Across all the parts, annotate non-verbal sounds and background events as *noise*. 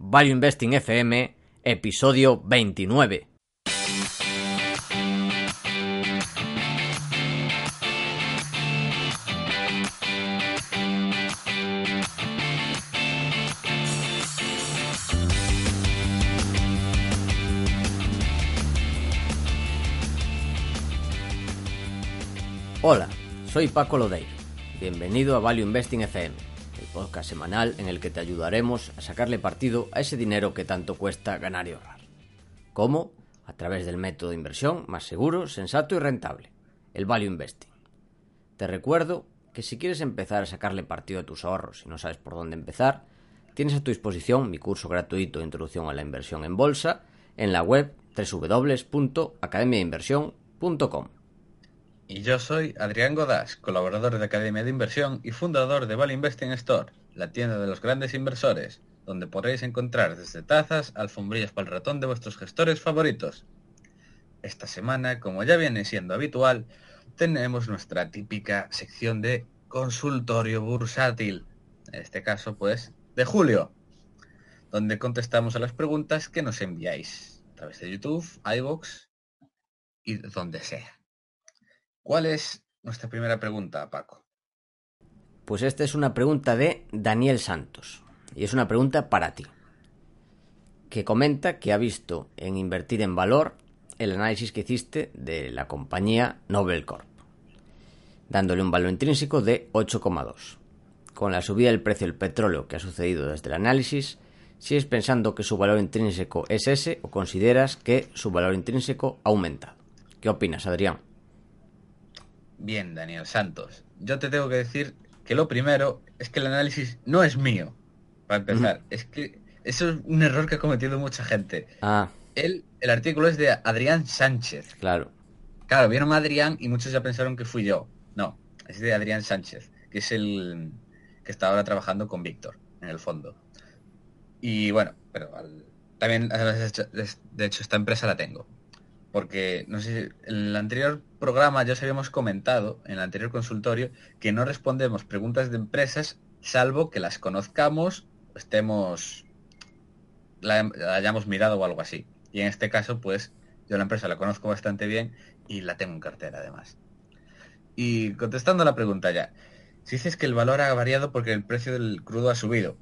Value Investing FM, episodio 29. Hola, soy Paco Lodeiro. Bienvenido a Value Investing FM, el podcast semanal en el que te ayudaremos a sacarle partido a ese dinero que tanto cuesta ganar y ahorrar. ¿Cómo? A través del método de inversión más seguro, sensato y rentable, el Value Investing. Te recuerdo que si quieres empezar a sacarle partido a tus ahorros y no sabes por dónde empezar, tienes a tu disposición mi curso gratuito de Introducción a la Inversión en Bolsa en la web www.academiainversión.com. Y yo soy Adrián Godás, colaborador de Academia de Inversión y fundador de Value Investing Store, la tienda de los grandes inversores, donde podréis encontrar desde tazas, alfombrillas para el ratón de vuestros gestores favoritos. Esta semana, como ya viene siendo habitual, tenemos nuestra típica sección de consultorio bursátil, en este caso pues de Julio, donde contestamos a las preguntas que nos enviáis a través de YouTube, iVoox y donde sea. ¿Cuál es nuestra primera pregunta, Paco? Pues esta es una pregunta de Daniel Santos. Y es una pregunta para ti. Que comenta que ha visto en invertir en valor el análisis que hiciste de la compañía Nobel Corp, dándole un valor intrínseco de 8,2. Con la subida del precio del petróleo que ha sucedido desde el análisis, ¿sigues pensando que su valor intrínseco es ese o consideras que su valor intrínseco ha aumentado? ¿Qué opinas, Adrián? Bien, Daniel Santos. Yo te tengo que decir que lo primero es que el análisis no es mío, para empezar. Es que eso es un error que ha cometido mucha gente. Ah, El, el artículo es de Adrián Sánchez. claro. Claro, vieron a Adrián y muchos ya pensaron que fui yo. No, es de Adrián Sánchez, que es el que está ahora trabajando con Víctor, en el fondo. Y bueno, pero al- también, de hecho, esta empresa la tengo. Porque, en el anterior programa ya os habíamos comentado, en el anterior consultorio, que no respondemos preguntas de empresas salvo que las conozcamos estemos, la, hayamos mirado o algo así. Y en este caso, pues, yo la empresa la conozco bastante bien y la tengo en cartera además. Y contestando la pregunta ya, si dices que el valor ha variado porque el precio del crudo ha subido.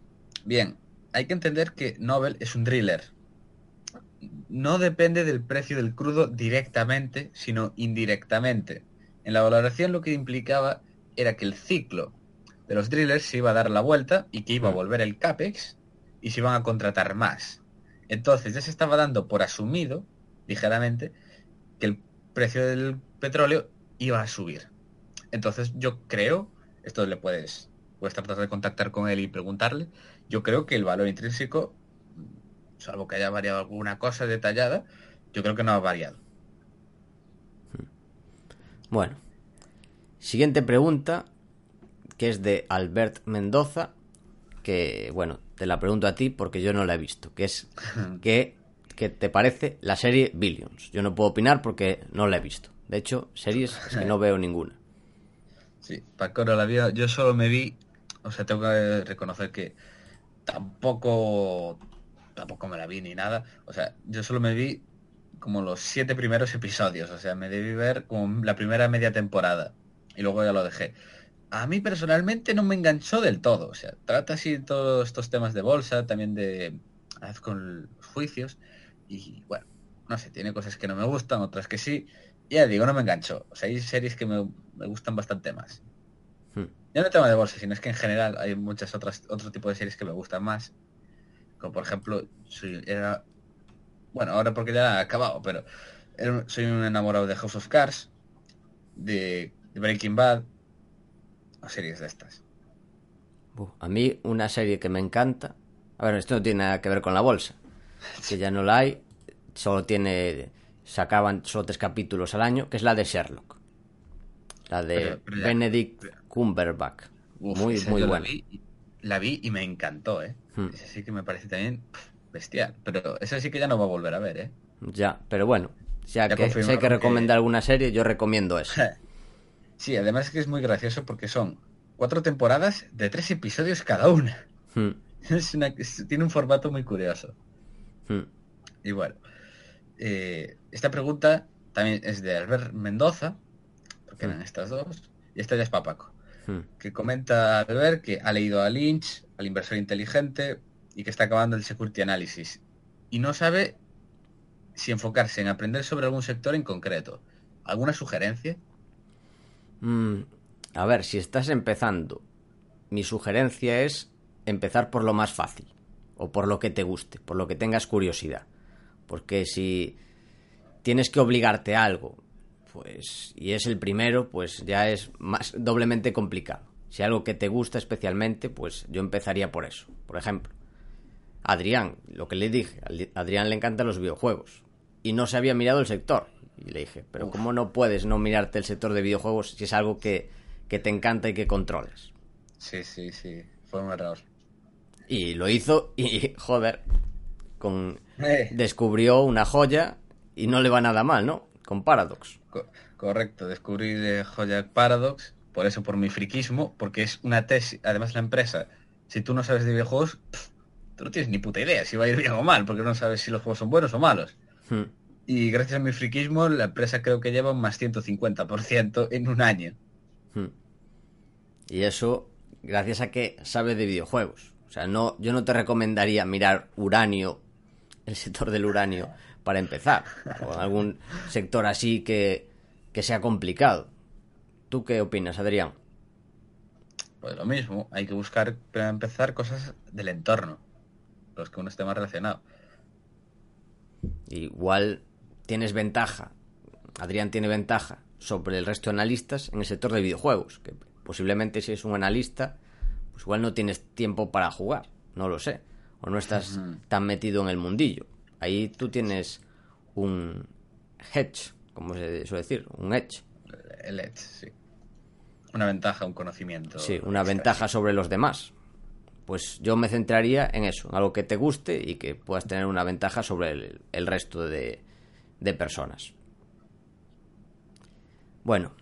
Bien, hay que entender que Nobel es un driller. No depende del precio del crudo directamente, sino indirectamente. En la valoración lo que implicaba era que el ciclo de los drillers se iba a dar la vuelta y que iba a volver el CAPEX y se iban a contratar más. Entonces ya se estaba dando por asumido, ligeramente, que el precio del petróleo iba a subir. Entonces yo creo, esto le puedes, puedes tratar de contactar con él y preguntarle, yo creo que el valor intrínseco, salvo que haya variado alguna cosa detallada, yo creo que no ha variado. Bueno. Siguiente pregunta, que es de Albert Mendoza, que, bueno, te la pregunto a ti porque yo no la he visto, que es *laughs* que, que te parece la serie Billions. Yo no puedo opinar porque no la he visto. De hecho, series es que no veo ninguna. Sí, Paco no la vio, yo solo me vi, o sea, tengo que reconocer que tampoco, tampoco me la vi ni nada, o sea, yo solo me vi como los siete primeros episodios, o sea, me debí ver como la primera media temporada y luego ya lo dejé. A mí personalmente no me enganchó del todo, o sea, trata así todos estos temas de bolsa, también de con los juicios y bueno, no sé, tiene cosas que no me gustan, otras que sí. Ya digo, no me enganchó. O sea, hay series que me, me gustan bastante más. Hmm. Ya no tema de bolsa, sino es que en general hay muchas otras, otro tipo de series que me gustan más. Como por ejemplo, soy, era, bueno, ahora porque ya ha acabado, pero era- soy un enamorado de House of Cards, de, de Breaking Bad, o series de estas. A mí una serie que me encanta A ver, esto no tiene nada que ver con la bolsa. *laughs* Que ya no la hay. Solo tiene. Sacaban solo tres capítulos al año, que es la de Sherlock. La de Pero- pero ya- Benedict Cumberbatch. Uf, muy, muy la buena. vi La vi y me encantó, ¿eh? Hmm. Esa sí que me parece también bestial. Pero esa sí que ya no va a volver a ver, ¿eh? Ya, pero bueno. Ya, Ya que si hay que recomendar alguna serie, yo recomiendo eso. *laughs* Sí, además es que es muy gracioso porque son cuatro temporadas de tres episodios cada una. Hmm, *laughs* Es una- es- tiene un formato muy curioso. hmm. Y bueno, eh, esta pregunta también es de Albert Mendoza, porque eran Mm. estas dos, y esta ya es Papaco, Hmm. que comenta Albert que ha leído a Lynch, al inversor inteligente, y que está acabando el security analysis. Y no sabe si enfocarse en aprender sobre algún sector en concreto. ¿Alguna sugerencia? Mm, a ver, si estás empezando, mi sugerencia es empezar por lo más fácil, o por lo que te guste, por lo que tengas curiosidad. Porque si tienes que obligarte a algo, pues, y es el primero, pues ya es más doblemente complicado. Si algo que te gusta especialmente, pues yo empezaría por eso. Por ejemplo, Adrián, lo que le dije, a Adrián le encantan los videojuegos y no se había mirado el sector. Y le dije, pero Uf. ¿cómo no puedes no mirarte el sector de videojuegos si es algo que, que te encanta y que controlas? Sí, sí, sí, fue un error. Y lo hizo y, joder, con, Eh, descubrió una joya y no le va nada mal, ¿no? Con Paradox. Co- correcto, descubrí de Joya Paradox, por eso por mi friquismo, porque es una tesis, además la empresa, si tú no sabes de videojuegos, tú no tienes ni puta idea si va a ir bien o mal, porque no sabes si los juegos son buenos o malos. Hmm. Y gracias a mi friquismo, la empresa creo que lleva un más 150% en un año. Hmm. Y eso gracias a que sabe de videojuegos. O sea, no, yo no te recomendaría mirar uranio, el sector del uranio, para empezar. O algún sector así que, que sea complicado. ¿Tú qué opinas, Adrián? Pues lo mismo, hay que buscar para empezar cosas del entorno, los que uno esté más relacionado. Igual tienes ventaja, Adrián tiene ventaja sobre el resto de analistas en el sector de videojuegos, que posiblemente si es un analista, pues igual no tienes tiempo para jugar, no lo sé, o no estás tan metido en el mundillo. Ahí tú tienes un hedge, como se suele decir, un edge, El Edge, sí. Una ventaja, un conocimiento. sí, una ventaja sobre los demás. Pues yo me centraría en eso, en algo que te guste y que puedas tener una ventaja sobre el, el resto de, de personas. Bueno,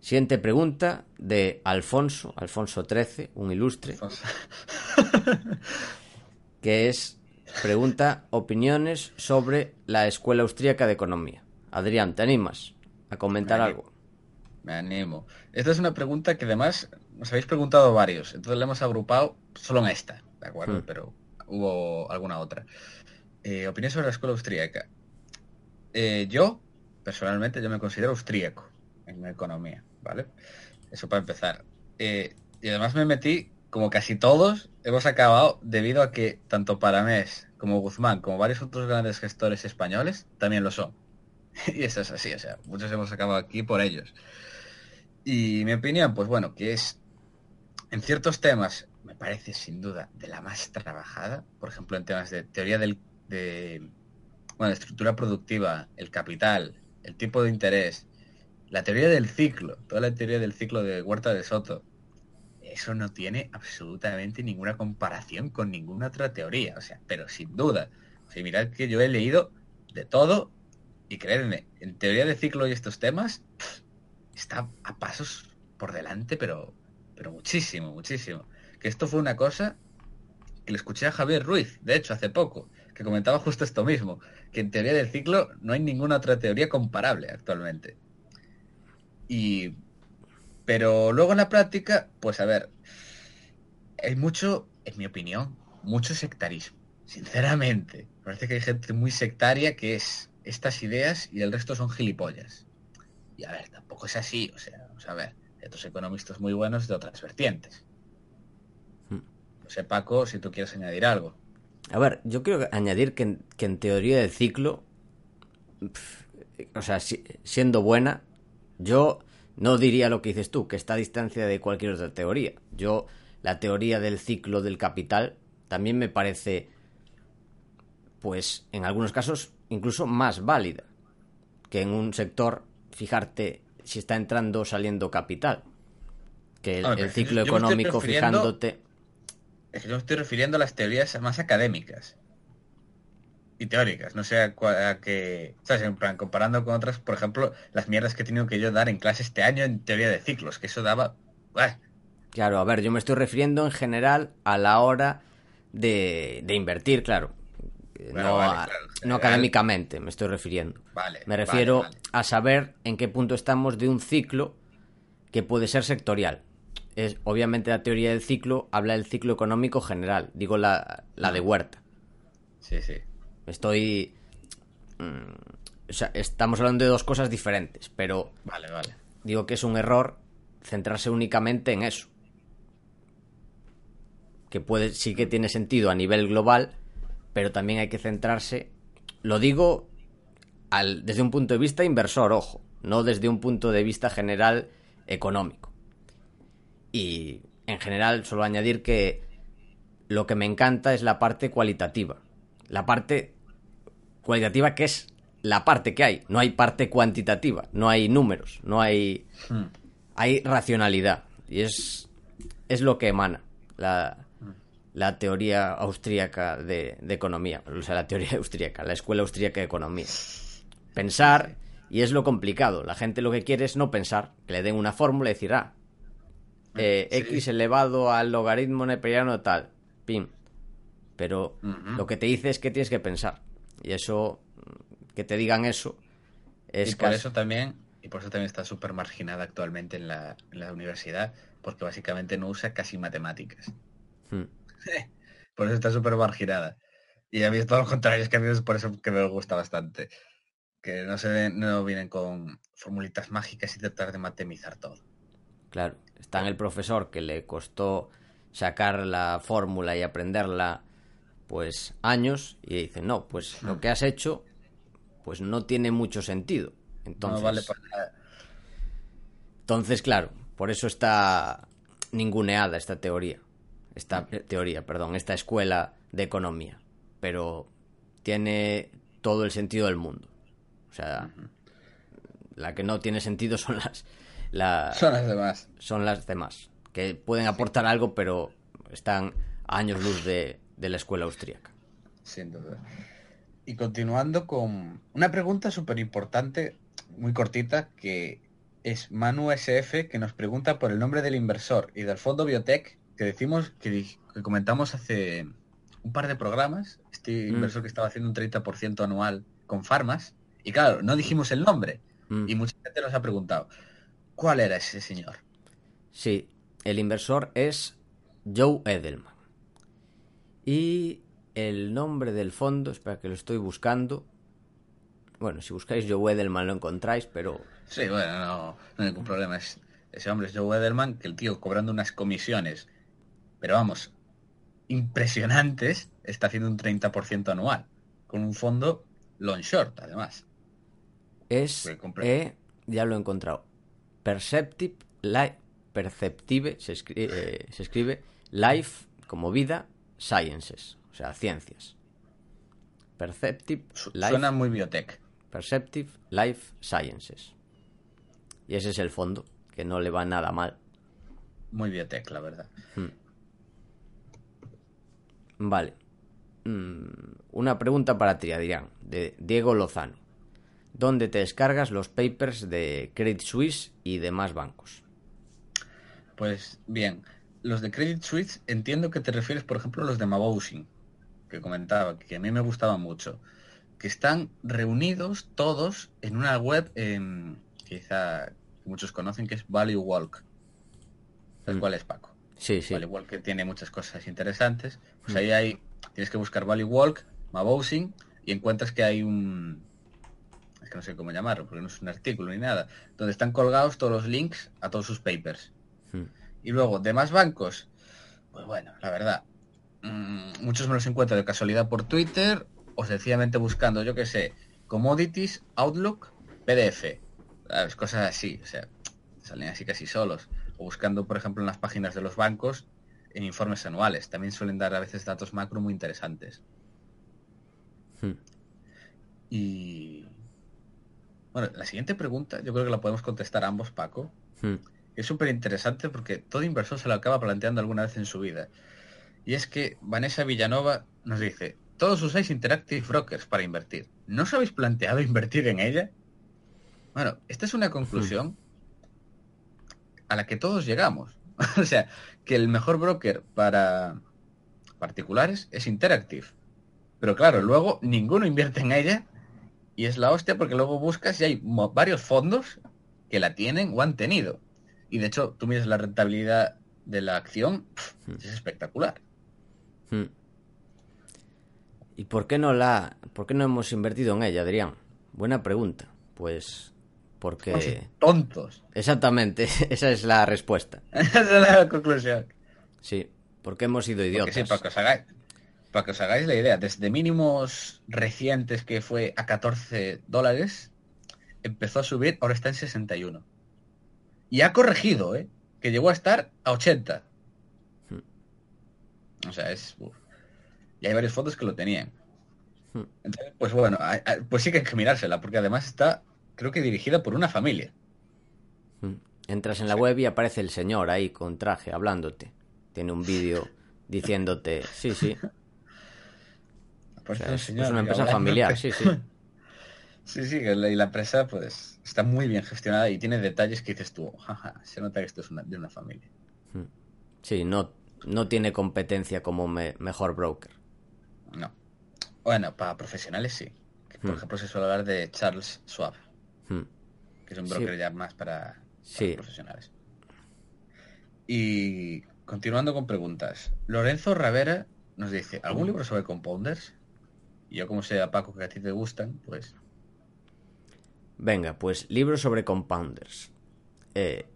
siguiente pregunta de Alfonso, Alfonso XIII, un ilustre, que es pregunta opiniones sobre la Escuela Austríaca de Economía. Adrián, ¿te animas a comentar Me algo? Me animo. Esta es una pregunta que además nos habéis preguntado varios, entonces la hemos agrupado solo en esta, ¿de acuerdo? Hmm. Pero hubo alguna otra. Eh, opinión sobre la escuela austríaca. Eh, yo, personalmente, yo me considero austríaco en la economía, ¿vale? Eso para empezar. Eh, y además me metí, como casi todos, hemos acabado debido a que tanto Paramés como Guzmán, como varios otros grandes gestores españoles, también lo son. *laughs* y eso es así, o sea, muchos hemos acabado aquí por ellos. Y mi opinión, pues bueno, que es, en ciertos temas, me parece sin duda de la más trabajada, por ejemplo, en temas de teoría del, de, bueno, estructura productiva, el capital, el tipo de interés, la teoría del ciclo, toda la teoría del ciclo de Huerta de Soto, eso no tiene absolutamente ninguna comparación con ninguna otra teoría, o sea, pero sin duda. O mirad que yo he leído de todo y creedme, en teoría de ciclo y estos temas, está a pasos por delante, pero, pero muchísimo, muchísimo. Que esto fue una cosa que le escuché a Javier Ruiz, de hecho, hace poco, que comentaba justo esto mismo, que en teoría del ciclo no hay ninguna otra teoría comparable actualmente. Y pero luego en la práctica, pues a ver, hay mucho, en mi opinión, mucho sectarismo. Sinceramente, parece que hay gente muy sectaria que es estas ideas y el resto son gilipollas. Y a ver, tampoco es así, o sea, vamos a ver, hay otros economistas muy buenos de otras vertientes. Hmm. No sé, Paco, si tú quieres añadir algo. A ver, yo quiero añadir que en, que en teoría del ciclo, o sea, si- siendo buena, yo no diría lo que dices tú, que está a distancia de cualquier otra teoría. Yo, la teoría del ciclo del capital, también me parece, pues en algunos casos, incluso más válida que en un sector fijarte si está entrando o saliendo capital. Que el, pero ciclo económico fijándote. Es que yo me estoy refiriendo a las teorías más académicas y teóricas, no sé a, a que, ¿sabes? En plan, comparando con otras, por ejemplo, las mierdas que he tenido que yo dar en clase este año en teoría de ciclos, que eso daba... Claro, a ver, yo me estoy refiriendo en general a la hora de, de invertir, claro. Bueno, no, vale, a- claro, en no académicamente, me estoy refiriendo. Vale, Me refiero vale. a saber en qué punto estamos de un ciclo que puede ser sectorial. Es, obviamente la teoría del ciclo habla del ciclo económico general, digo la, la de Huerta. Sí, sí. Estoy... mm, o sea, estamos hablando de dos cosas diferentes, pero Vale, vale. digo que es un error centrarse únicamente en eso. Que puede, sí que tiene sentido a nivel global, pero también hay que centrarse, lo digo al- desde un punto de vista inversor, ojo, no desde un punto de vista general económico. Y en general solo añadir que lo que me encanta es la parte cualitativa. La parte cualitativa que es la parte que hay. No hay parte cuantitativa, no hay números, no hay... Hmm. Hay racionalidad. Y es, es lo que emana la, la teoría austríaca de, de economía. O sea, la teoría *laughs* austríaca, la escuela austríaca de economía. Pensar, y es lo complicado. La gente lo que quiere es no pensar, que le den una fórmula y decir, ah, eh, Sí. x elevado al logaritmo neperiano tal, pim. Pero lo que te dice es que tienes que pensar. Y eso, que te digan eso, es y por casi- eso también y por eso también está súper marginada actualmente en la, en la universidad porque básicamente no usa casi matemáticas. Hmm. *laughs* por eso está súper marginada. Y a mí es todo lo contrario es que a mí es por eso que me gusta bastante. Que no se ven- no vienen con formulitas mágicas y tratar de matemizar todo. Claro, está en el profesor que le costó sacar la fórmula y aprenderla pues años y dice, no, pues lo que has hecho pues no tiene mucho sentido. Entonces, no vale para nada entonces claro, por eso está ninguneada esta teoría. Esta teoría, perdón, esta escuela de economía. Pero tiene todo el sentido del mundo. O sea, la que no tiene sentido son las... la- son las demás son las demás, que pueden aportar algo, pero están a años luz de, de la escuela austríaca. Sin duda. Y continuando con una pregunta súper importante, muy cortita, que es Manu SF, que nos pregunta por el nombre del inversor y del fondo Biotech, que decimos, que, comentamos hace un par de programas, este Mm. inversor que estaba haciendo un 30% anual con farmas, y claro, no dijimos el nombre, Mm. y mucha gente nos ha preguntado, ¿cuál era ese señor? Sí, el inversor es Joe Edelman. Y el nombre del fondo, espera que lo estoy buscando. Bueno, si buscáis Joe Edelman lo encontráis, pero Sí, bueno, no, no hay ningún problema. Es- ese hombre es Joe Edelman, que el tío cobrando unas comisiones, pero vamos, impresionantes, está haciendo un 30% anual, con un fondo long short, además. es, eh, ya lo he encontrado, Perceptive Life, Perceptive, se escribe, eh, se escribe Life como vida, Sciences, o sea, ciencias. Perceptive Life, Suena muy biotech. Perceptive Life Sciences. Y ese es el fondo, que no le va nada mal. Muy biotech, la verdad. Vale. Mm, una pregunta para ti, Adrián, de Diego Lozano. ¿Dónde te descargas los papers de Credit Suisse y demás bancos? Pues bien, los de Credit Suisse entiendo que te refieres, por ejemplo, a los de Mabousin, que comentaba, que a mí me gustaban mucho, que están reunidos todos en una web em, quizá que muchos conocen, que es Value Walk. ¿Sabes Mm. cuál es, Paco? Sí, sí. Value Walk que tiene muchas cosas interesantes. Pues ahí hay, tienes que buscar Value Walk, Mabousin, y encuentras que hay un... Es que no sé cómo llamarlo, porque no es un artículo ni nada, donde están colgados todos los links a todos sus papers. Mm. Y luego, demás bancos, pues bueno, la verdad, mm, muchos me los encuentro de casualidad por Twitter o sencillamente buscando, yo qué sé, commodities, Outlook, PDF, ¿sabes? cosas así, o sea, salen así casi solos. O buscando, por ejemplo, en las páginas de los bancos, en informes anuales. También suelen dar a veces datos macro muy interesantes. Hmm. Y bueno, la siguiente pregunta yo creo que la podemos contestar ambos, Paco. Hmm. Es súper interesante porque todo inversor se lo acaba planteando alguna vez en su vida. Y es que Vanessa Villanova nos dice, todos usáis Interactive Brokers para invertir. ¿No os habéis planteado *laughs* invertir en ella? Bueno, esta es una conclusión a la que todos llegamos. *laughs* o sea, que el mejor broker para particulares es Interactive. Pero claro, luego ninguno invierte en ella y es la hostia porque luego buscas y hay varios fondos que la tienen o han tenido. Y de hecho, tú miras la rentabilidad de la acción, Hmm. es espectacular. Hmm. ¿Y por qué no la, por qué no hemos invertido en ella, Adrián? Buena pregunta. Pues porque Somos tontos. exactamente *laughs* esa es la respuesta. *laughs* Esa es la conclusión. Sí, porque hemos sido idiotas. sí, para que os hagáis, para que os hagáis la idea, desde mínimos recientes que fue a 14 dólares, empezó a subir, ahora está en 61. Y ha corregido, ¿eh? Que llegó a estar a 80. O sea, es... uf. Y hay varios fondos que lo tenían. Hmm. Entonces, pues bueno, pues sí que hay que mirársela, porque además está, creo que dirigida por una familia. Mm. Entras en la web y aparece el señor ahí con traje hablándote. Tiene un vídeo *laughs* diciéndote, sí, sí, o sea, el es, señor es una empresa familiar, sí, sí. *laughs* Sí, sí, la, y la empresa pues está muy bien gestionada y tiene detalles que dices tú, jaja, se nota que esto es una- de una familia. Sí, no, no tiene competencia como me- mejor broker. No. Bueno, para profesionales sí. Que, por Hmm. ejemplo, se suele hablar de Charles Schwab, Mm. que es un Sí. broker ya más para, para Sí. profesionales. Y continuando con preguntas, Lorenzo Ravera nos dice, ¿algún libro sobre compounders? Y yo como sé a Paco que a ti te gustan, pues Venga, pues libros sobre compounders. Eh,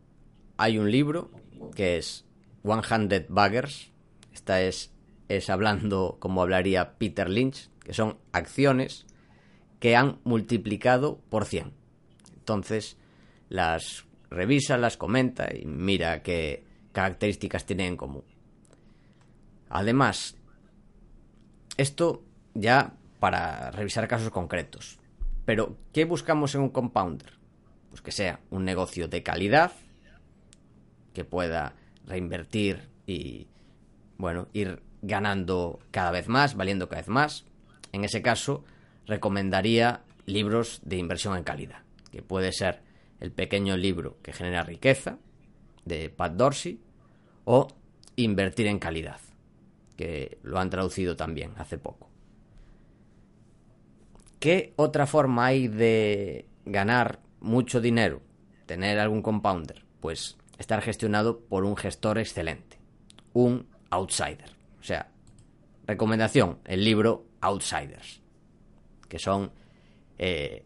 hay un libro que es 100 Baggers. Esta es, es hablando como hablaría Peter Lynch, que son acciones que han multiplicado por 100. Entonces, las revisa, las comenta y mira qué características tienen en común. Además, esto ya para revisar casos concretos. Pero, ¿qué buscamos en un compounder? Pues que sea un negocio de calidad, que pueda reinvertir y, bueno, ir ganando cada vez más, valiendo cada vez más. En ese caso, recomendaría libros de inversión en calidad, que puede ser El pequeño libro que genera riqueza, de Pat Dorsey, o Invertir en calidad, que lo han traducido también hace poco. ¿Qué otra forma hay de ganar mucho dinero? Tener algún compounder. Pues estar gestionado por un gestor excelente. Un outsider. O sea, recomendación, el libro Outsiders. Que son eh,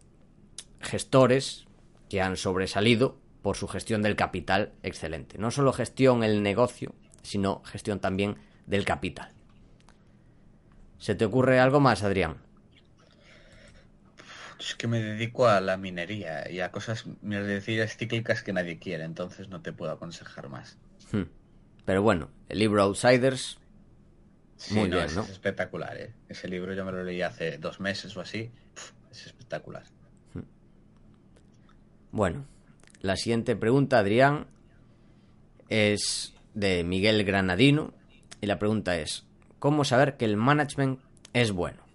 gestores que han sobresalido por su gestión del capital excelente. No solo gestión el negocio, sino gestión también del capital. ¿Se te ocurre algo más, Adrián? Es que me dedico a la minería y a cosas mierdecillas cíclicas que nadie quiere, entonces no te puedo aconsejar más. Hmm. Pero bueno, el libro Outsiders, Sí, Muy no, bien, es, ¿no? es espectacular, ¿eh? Ese libro yo me lo leí hace dos meses o así. Es espectacular. bueno, la siguiente pregunta, Adrián, es de Miguel Granadino y la pregunta es, ¿cómo saber que el management es bueno?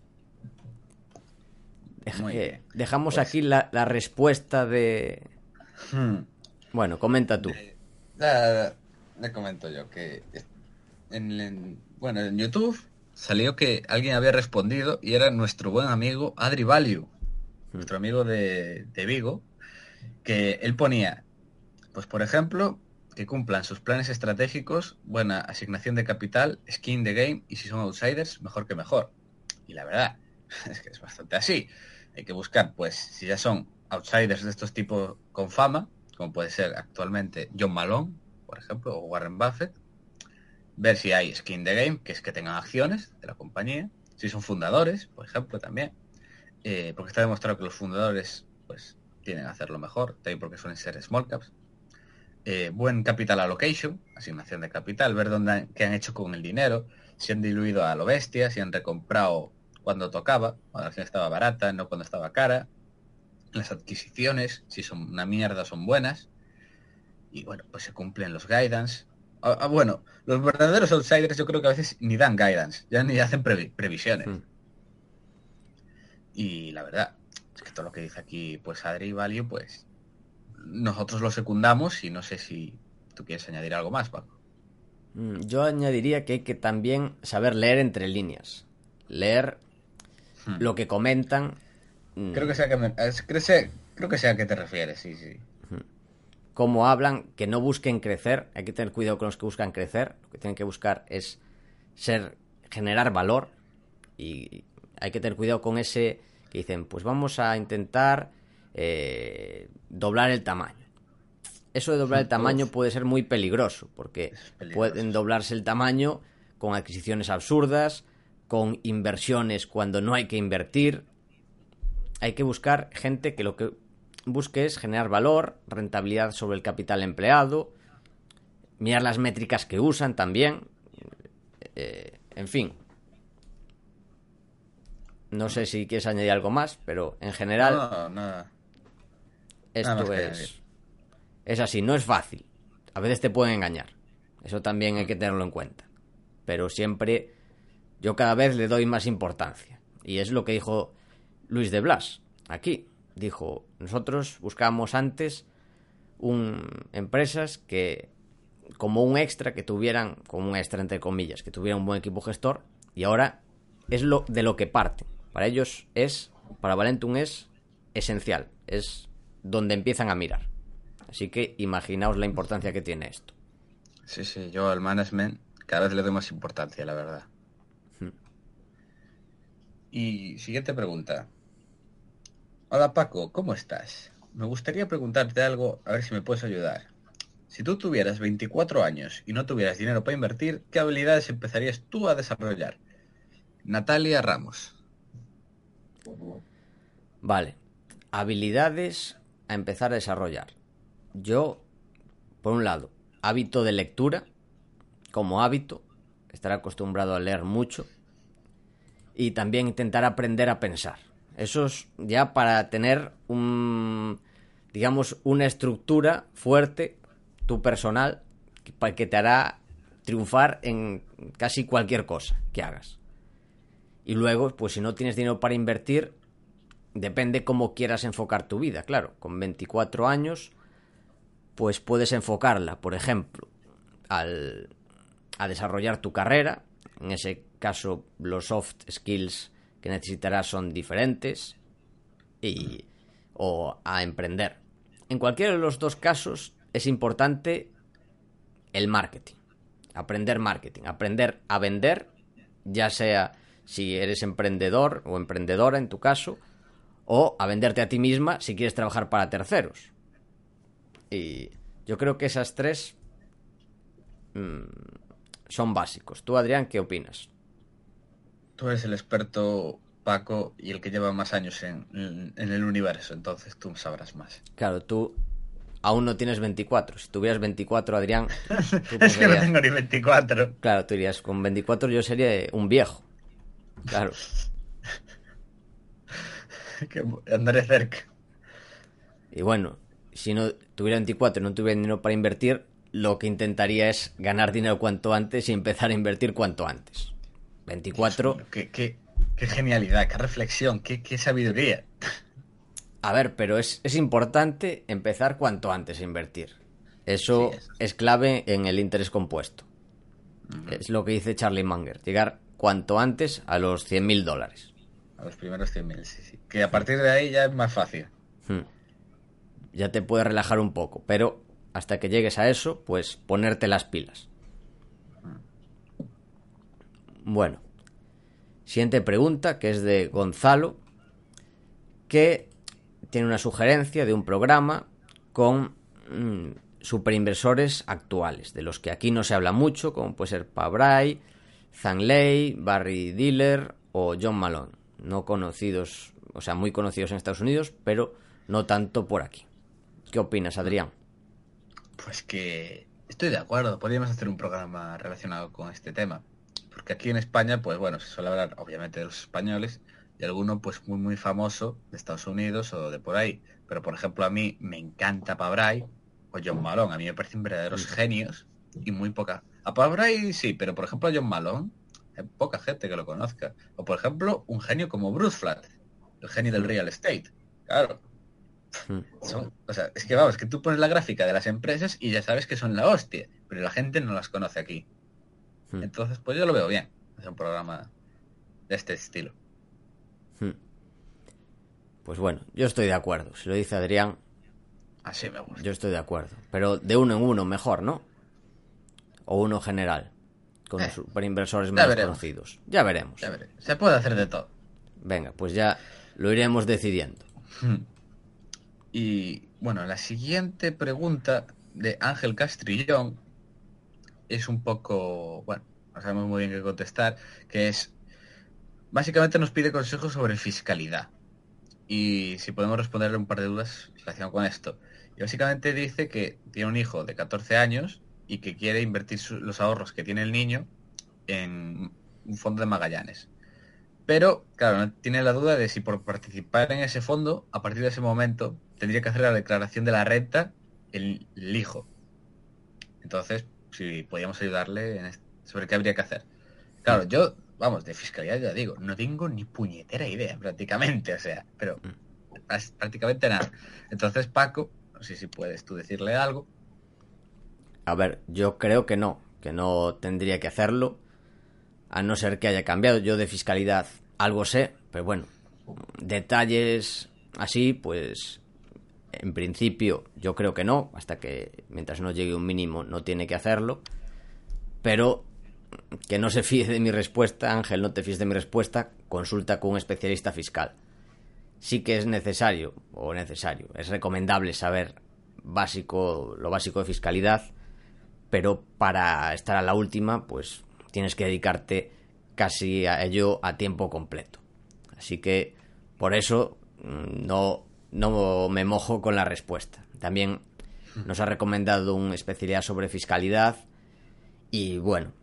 Muy eh, bien. dejamos Pues- aquí la, la respuesta de... Hmm. Bueno, comenta tú. Ya, le comento yo que en, en- bueno, en YouTube salió que alguien había respondido y era nuestro buen amigo Adri Value, nuestro amigo de, de Vigo, que él ponía, pues por ejemplo, que cumplan sus planes estratégicos, buena asignación de capital, skin de game y si son outsiders, mejor que mejor. Y la verdad *laughs* es que es bastante así. Hay que buscar, pues, si ya son outsiders de estos tipos con fama, como puede ser actualmente John Malone, por ejemplo, o Warren Buffett, ver si hay skin de game, que es que tengan acciones de la compañía, si son fundadores, por ejemplo, también, eh, porque está demostrado que los fundadores, pues, tienen a hacerlo mejor, también porque suelen ser small caps. eh, buen capital allocation, asignación de capital, ver dónde qué han hecho con el dinero, si han diluido a lo bestia, si han recomprado cuando tocaba, cuando la acción estaba barata, no cuando estaba cara, las adquisiciones, si son una mierda, son buenas, y bueno, pues se cumplen los guidance. Ah, ah, bueno, los verdaderos outsiders yo creo que a veces ni dan guidance, ya ni hacen previsiones. Hmm. Y la verdad, es que todo lo que dice aquí, pues Adri y Value, pues nosotros lo secundamos y no sé si tú quieres añadir algo más, Paco. Mm, yo añadiría que hay que también saber leer entre líneas. Leer hmm. lo que comentan. Mm. Creo que sea que me, creo, que sea a qué te refieres, sí, sí. Hmm. Cómo hablan, que no busquen crecer. Hay que tener cuidado con los que buscan crecer. Lo que tienen que buscar es ser, generar valor. Y hay que tener cuidado con ese que dicen, pues vamos a intentar eh, doblar el tamaño. Eso de doblar el tamaño puede ser muy peligroso, porque pueden doblarse el tamaño con adquisiciones absurdas, con inversiones cuando no hay que invertir. Hay que buscar gente que lo que busque es generar valor, rentabilidad sobre el capital empleado, mirar las métricas que usan también. Eh, en fin. No sé si quieres añadir algo más, pero en general. No, nada. Esto es, es así, no es fácil. A veces te pueden engañar. Eso también hay que tenerlo en cuenta. Pero siempre yo cada vez le doy más importancia. Y es lo que dijo Luis de Blas aquí. Dijo, nosotros buscábamos antes un, empresas que como un extra que tuvieran, como un extra entre comillas, que tuvieran un buen equipo gestor y ahora es lo de lo que parte. Para ellos es, para Valentum es esencial, es donde empiezan a mirar. Así que imaginaos la importancia que tiene esto. Sí, sí, yo al management cada vez le doy más importancia, la verdad. Y siguiente pregunta. Hola Paco, ¿cómo estás? Me gustaría preguntarte algo, a ver si me puedes ayudar. Si tú tuvieras 24 años y no tuvieras dinero para invertir, ¿qué habilidades empezarías tú a desarrollar? Natalia Ramos. Vale. Habilidades a empezar a desarrollar. Yo, por un lado, hábito de lectura, como hábito, estar acostumbrado a leer mucho y también intentar aprender a pensar. Eso es ya para tener un, digamos, una estructura fuerte, tu personal, que te hará triunfar en casi cualquier cosa que hagas. Y luego, pues si no tienes dinero para invertir, Depende cómo quieras enfocar tu vida, claro. Con 24 años, pues puedes enfocarla, por ejemplo, al, a desarrollar tu carrera. En ese caso, los soft skills que necesitarás son diferentes. Y, o a emprender. En cualquiera de los dos casos es importante el marketing. Aprender marketing. Aprender a vender, ya sea si eres emprendedor o emprendedora en tu caso, o a venderte a ti misma si quieres trabajar para terceros. Y yo creo que esas tres mm, son básicos. Tú, Adrián, ¿qué opinas? Tú eres el experto, Paco, y el que lleva más años en, el universo, entonces tú sabrás más. Claro, tú aún no tienes 24. Si tuvieras 24, Adrián... *laughs* es que no tengo ni 24. Claro, tú dirías, con 24 yo sería un viejo. Claro. *laughs* que andaré cerca. Y bueno, si no tuviera 24 y no tuviera dinero para invertir, lo que intentaría es ganar dinero cuanto antes y empezar a invertir cuanto antes. 24. qué, qué, genialidad, qué reflexión, qué, sabiduría. A ver, pero es, importante empezar cuanto antes a invertir. Eso es. clave en el interés compuesto. Es lo que dice Charlie Munger, llegar cuanto antes a los 100.000 dólares. A los primeros 100.000, sí, sí. Que a partir de ahí ya es más fácil. Hmm. Ya te puedes relajar un poco, pero hasta que llegues a eso, pues ponerte las pilas. Bueno, siguiente pregunta, que es de Gonzalo, que tiene una sugerencia de un programa con mm, superinversores actuales, de los que aquí no se habla mucho, como puede ser Pabrai, Zanley, Barry Diller o John Malone no conocidos, o sea, muy conocidos en Estados Unidos, pero no tanto por aquí. ¿Qué opinas, Adrián? Pues que estoy de acuerdo, podríamos hacer un programa relacionado con este tema. Porque aquí en España, pues bueno, se suele hablar obviamente de los españoles y alguno pues muy muy famoso de Estados Unidos o de por ahí. Pero por ejemplo a mí me encanta Pabray o John Malone, a mí me parecen verdaderos genios y muy poca. A Pabray sí, pero por ejemplo a John Malone hay poca gente que lo conozca. O por ejemplo un genio como Bruce Flat, el genio del real estate. Claro, o sea, es que vamos, que tú pones la gráfica de las empresas y ya sabes que son la hostia, pero la gente no las conoce aquí. Entonces, pues yo lo veo bien, es un programa de este estilo. Pues bueno, yo estoy de acuerdo. Si lo dice Adrián, así me gusta. Yo estoy de acuerdo. Pero de uno en uno mejor, ¿no? O uno general, con eh, inversores menos conocidos. Ya veremos. ya Se puede hacer de todo. Venga, pues ya lo iremos decidiendo. Y bueno, la siguiente pregunta de Ángel Castrillón es un poco, bueno, no sabemos muy bien qué contestar, que es, básicamente nos pide consejos sobre fiscalidad. Y si podemos responderle un par de dudas relacionadas con esto. Y básicamente dice que tiene un hijo de 14 años y que quiere invertir los ahorros que tiene el niño en un fondo de Magallanes. Pero, claro, tiene la duda de si por participar en ese fondo, a partir de ese momento, tendría que hacer la declaración de la renta el, hijo. Entonces, si podíamos ayudarle sobre qué habría que hacer. Claro, yo, vamos, de fiscalidad ya digo, no tengo ni puñetera idea prácticamente, o sea, pero mm. prácticamente nada. Entonces, Paco, no sé si puedes tú decirle algo. A ver, yo creo que no, que no tendría que hacerlo, a no ser que haya cambiado. Yo de fiscalidad algo sé, pero bueno, detalles así, pues en principio yo creo que no, hasta que mientras no llegue un mínimo no tiene que hacerlo. Pero que no se fíe de mi respuesta, Ángel, no te fíes de mi respuesta, consulta con un especialista fiscal. Sí que es necesario, o necesario, es recomendable saber básico, lo básico de fiscalidad, pero para estar a la última, pues tienes que dedicarte casi a ello a tiempo completo. Así que por eso mm, no no me mojo con la respuesta. También nos ha recomendado un especialidad sobre fiscalidad y bueno,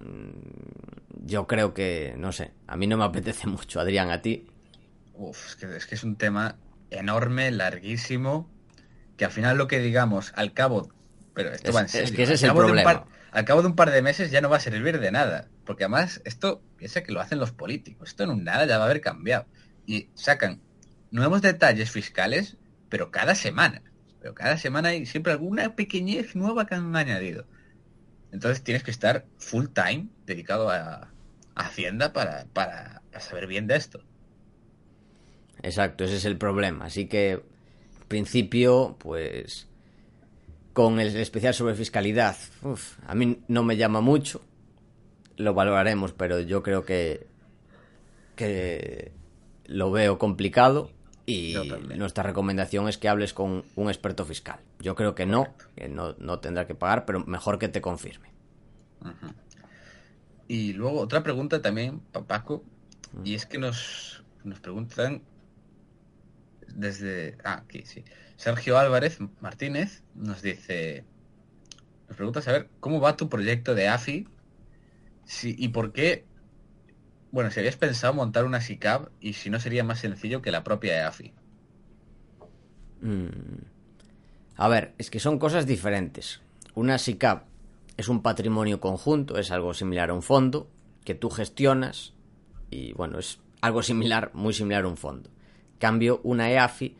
mm, yo creo que, no sé, a mí no me apetece *laughs* mucho, Adrián, a ti. Uf, es que es, que es un tema enorme, larguísimo, que al final lo que digamos, al cabo, pero esto va en serio, es que ese es el problema. al cabo de un par de meses ya no va a servir de nada, porque además esto piensa que lo hacen los políticos, esto en un nada ya va a haber cambiado. Y sacan nuevos detalles fiscales, pero cada semana. Pero cada semana hay siempre alguna pequeñez nueva que han añadido. Entonces tienes que estar full time dedicado a, Hacienda para, para, saber bien de esto. Exacto, ese es el problema. Así que, principio, pues, con el especial sobre fiscalidad, a mí no me llama mucho. Lo valoraremos, pero yo creo que, que lo veo complicado. Y nuestra recomendación es que hables con un experto fiscal. Yo creo que no, que no, tendrá que pagar, pero mejor que te confirme. Y luego otra pregunta también, Paco, y es que nos, nos preguntan desde... Ah, aquí sí. Sergio Álvarez Martínez nos dice... Nos pregunta saber cómo va tu proyecto de AFI si, y por qué bueno, si habías pensado montar una SICAP y si no sería más sencillo que la propia EAFI. Mm. A ver, es que son cosas diferentes. Una SICAP es un patrimonio conjunto, es algo similar a un fondo que tú gestionas y bueno, es algo similar, muy similar a un fondo. cambio, una EAFI,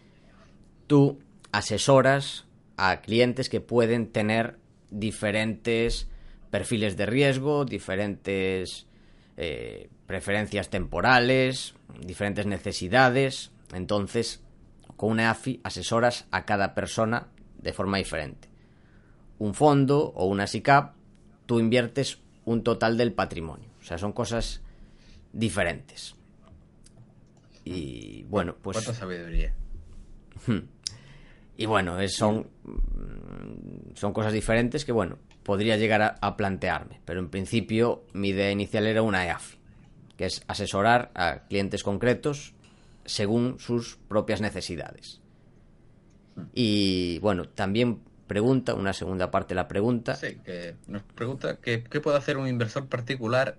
tú asesoras a clientes que pueden tener diferentes perfiles de riesgo, diferentes eh, preferencias temporales, diferentes necesidades. Entonces, con una AFI asesoras a cada persona de forma diferente. Un fondo o una SICAP, tú inviertes un total del patrimonio. O sea, son cosas diferentes. Y bueno, pues... ¿Cuánta sabiduría? Y bueno, son, son cosas diferentes que, bueno, podría llegar a, a plantearme. Pero en principio mi idea inicial era una EAFI que es asesorar a clientes concretos según sus propias necesidades. Y bueno, también pregunta, una segunda parte de la pregunta. Sí, que nos pregunta que, qué puede hacer un inversor particular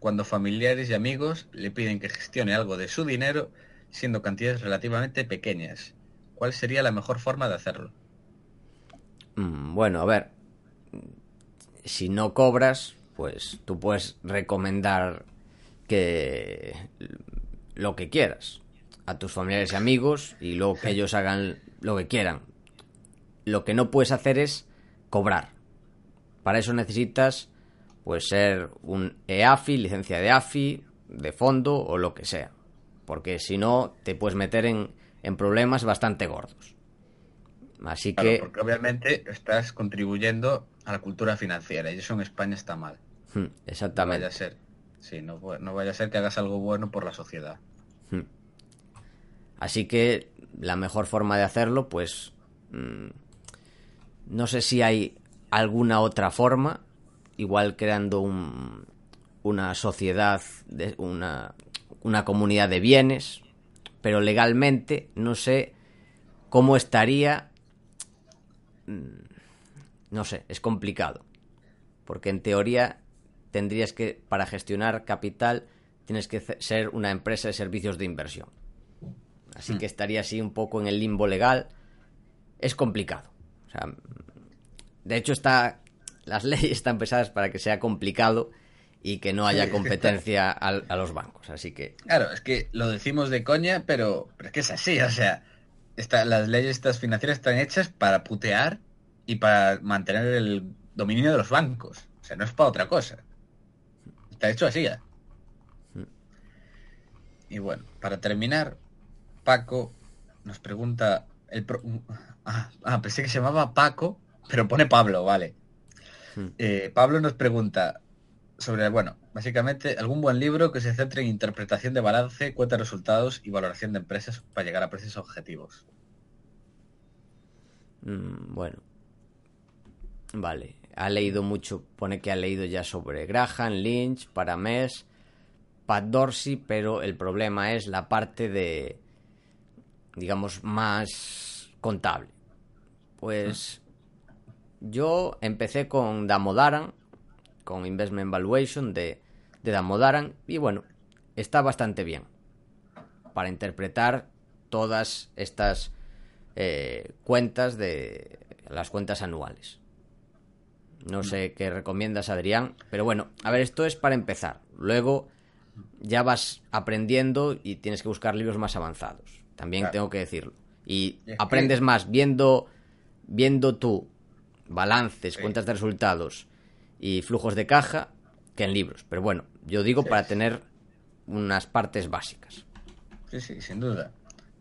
cuando familiares y amigos le piden que gestione algo de su dinero siendo cantidades relativamente pequeñas. ¿Cuál sería la mejor forma de hacerlo? Mm, bueno, a ver, si no cobras, pues tú puedes recomendar que lo que quieras a tus familiares y amigos y luego que ellos hagan lo que quieran. Lo que no puedes hacer es cobrar. Para eso necesitas pues ser un EAFI, licencia de AFI, de fondo o lo que sea. Porque si no, te puedes meter en, en problemas bastante gordos. Así que... Porque obviamente estás contribuyendo a la cultura financiera y eso en España está mal. Hmm, exactamente. No vaya a ser. Sí, no, no vaya a ser que hagas algo bueno por la sociedad. Hmm. Así que la mejor forma de hacerlo, pues... Mm, no sé si hay alguna otra forma, igual creando un, una sociedad, de, una, una comunidad de bienes, pero legalmente no sé cómo estaría... Mm, no sé, es complicado. Porque en teoría tendrías que, para gestionar capital, tienes que ser una empresa de servicios de inversión. Así que estaría así un poco en el limbo legal. Es complicado. O sea, de hecho, está, las *laughs* leyes están pensadas para que sea complicado y que no haya competencia *laughs* a, a, los bancos. Así que. Claro, es que lo decimos de coña, pero, pero es que es así. O sea, las leyes estas financieras están hechas para putear y para mantener el dominio de los bancos. O sea, no es para otra cosa. Está hecho así ya. Y bueno, para terminar, Paco nos pregunta. El pro... ah, ah, pensé que se llamaba Paco, pero pone Pablo, vale. Eh, Pablo nos pregunta sobre, bueno, básicamente algún buen libro que se centre en interpretación de balance, cuenta de resultados y valoración de empresas para llegar a precios objetivos. Mm, bueno, vale. Ha leído mucho, pone que ha leído ya sobre Graham, Lynch, Paramés, Pat Dorsey, pero el problema es la parte de, digamos, más contable. Pues yo empecé con Damodaran, con Investment Valuation de, Damodaran, y bueno, está bastante bien para interpretar todas estas eh, cuentas de las cuentas anuales. No sé qué recomiendas, Adrián, pero bueno, a ver, esto es para empezar. Luego ya vas aprendiendo y tienes que buscar libros más avanzados. También claro. tengo que decirlo. Y es aprendes que... más viendo, viendo tú balances, sí. cuentas de resultados y flujos de caja que en libros. Pero bueno, yo digo sí, para sí. tener unas partes básicas. Sí, sí, sin duda.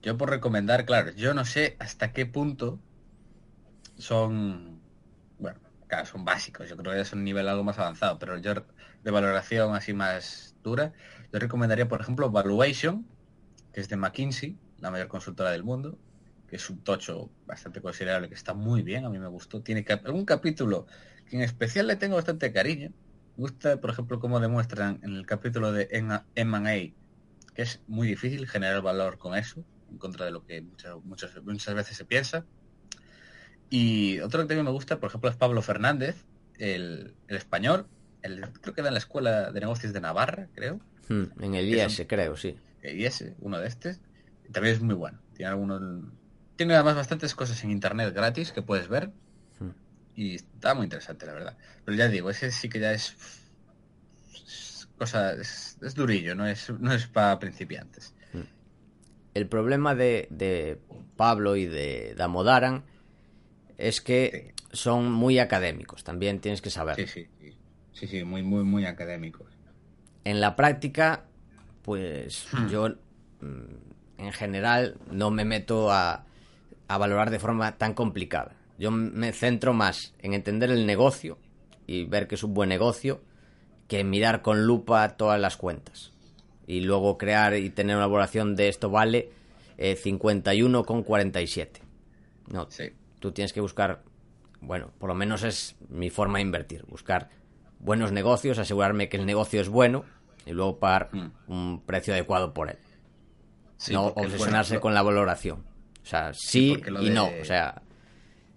Yo por recomendar, claro, yo no sé hasta qué punto son, bueno, claro, son básicos. Yo creo que es un nivel algo más avanzado, pero yo de valoración así más dura, yo recomendaría, por ejemplo, Valuation, que es de McKinsey, la mayor consultora del mundo, que es un tocho bastante considerable, que está muy bien, a mí me gustó. Tiene un capítulo que en especial le tengo bastante cariño. Me gusta, por ejemplo, cómo demuestran en el capítulo de M&A que es muy difícil generar valor con eso, en contra de lo que muchas, muchas, muchas veces se piensa. Y otro que también me gusta, por ejemplo, es Pablo Fernández, el, el español, el, creo que era en la Escuela de Negocios de Navarra, creo. Hmm, en el IES, creo, sí. El IES, uno de estos. También es muy bueno. Tiene algunos tiene además bastantes cosas en internet gratis que puedes ver. Hmm. Y está muy interesante, la verdad. Pero ya digo, ese sí que ya es. es cosa. Es, es, durillo, no es, no es para principiantes. Hmm. El problema de, de, Pablo y de Damodaran es que sí. son muy académicos. También tienes que saber. Sí, sí, sí. Sí, sí, muy, muy, muy académicos. En la práctica, pues hmm. yo en general no me meto a, a valorar de forma tan complicada. Yo me centro más en entender el negocio y ver que es un buen negocio que en mirar con lupa todas las cuentas. Y luego crear y tener una valoración de esto vale eh, 51,47. No, sí. Tú tienes que buscar, bueno, por lo menos es mi forma de invertir, buscar buenos negocios, asegurarme que el negocio es bueno y luego pagar mm. un precio adecuado por él. Sí, no obsesionarse bueno, con la valoración. O sea, sí, sí y de... no. O sea,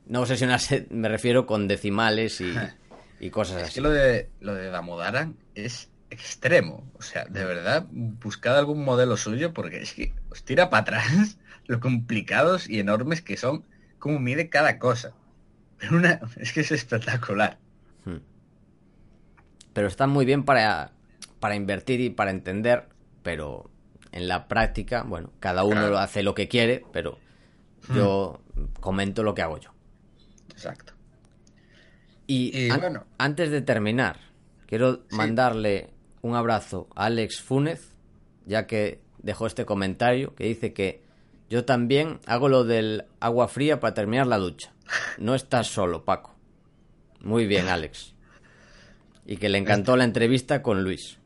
no obsesionarse, *laughs* me refiero con decimales y, *laughs* y cosas Es así. que lo de, lo de Damodaran es extremo. O sea, de verdad, buscad algún modelo suyo porque es que os tira para atrás *laughs* lo complicados y enormes que son, cómo mide cada cosa. Una, *laughs* es que es espectacular. Hmm. Pero están muy bien para, para invertir y para entender, pero en la práctica, bueno, cada uno Claro. hace lo que quiere, pero yo comento lo que hago yo. Exacto. Y, Y an- bueno. antes de terminar, quiero Sí. mandarle un abrazo a Alex Fúnez, ya que dejó este comentario que dice que yo también hago lo del agua fría para terminar la ducha. No estás solo, Paco. Muy bien, Alex. Y que le encantó la entrevista con Luis.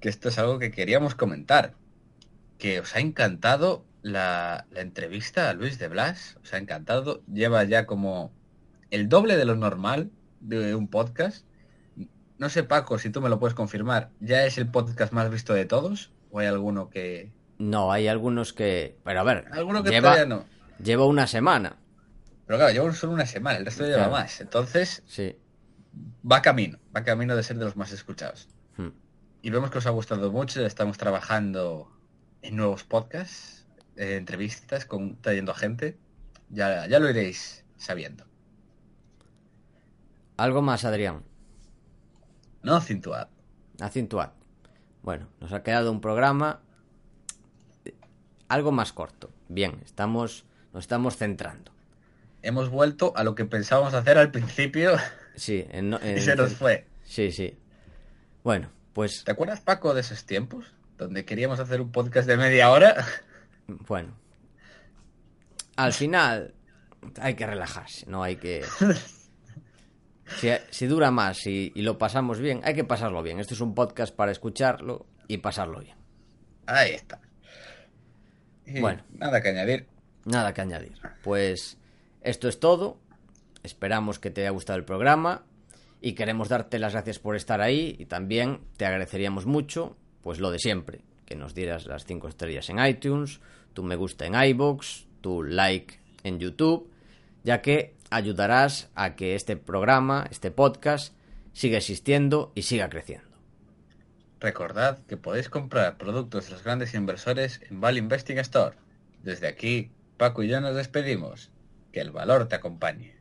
Que esto es algo que queríamos comentar. Que os ha encantado la, la entrevista a Luis de Blas. Os ha encantado. Lleva ya como el doble de lo normal de un podcast. No sé, Paco, si tú me lo puedes confirmar. ¿Ya es el podcast más visto de todos? ¿O hay alguno que... No, hay algunos que... Pero a ver, Alguno que lleva, todavía no. lleva una semana. Pero claro, llevo solo una semana, el resto lleva Claro. más. Entonces, Sí. va camino. Va camino de ser de los más escuchados. Hmm. Y vemos que os ha gustado mucho. Estamos trabajando en nuevos podcasts, eh, entrevistas, con, trayendo a gente. Ya, ya lo iréis sabiendo. Algo más, Adrián. No, Cintuad. Acentuad. Bueno, nos ha quedado un programa algo más corto. Bien, estamos, nos estamos centrando. Hemos vuelto a lo que pensábamos hacer al principio *laughs* Sí, en, no- y en- se nos fue. Sí, sí. Bueno, pues ¿Te acuerdas, Paco, de esos tiempos? Donde queríamos hacer un podcast de media hora. *laughs* bueno. Al final hay que relajarse, no hay que... *laughs* Si, si dura más y, y lo pasamos bien, hay que pasarlo bien. Esto es un podcast para escucharlo y pasarlo bien. Ahí está. Y Bueno. Nada que añadir. Nada que añadir. Pues esto es todo. Esperamos que te haya gustado el programa y queremos darte las gracias por estar ahí y también te agradeceríamos mucho, pues lo de siempre, que nos dieras las 5 estrellas en iTunes, tu me gusta en iBox, tu like en YouTube, ya que ayudarás a que este programa, este podcast, siga existiendo y siga creciendo. Recordad que podéis comprar productos de los grandes inversores en Val Investing Store. Desde aquí, Paco y yo nos despedimos. Que el valor te acompañe.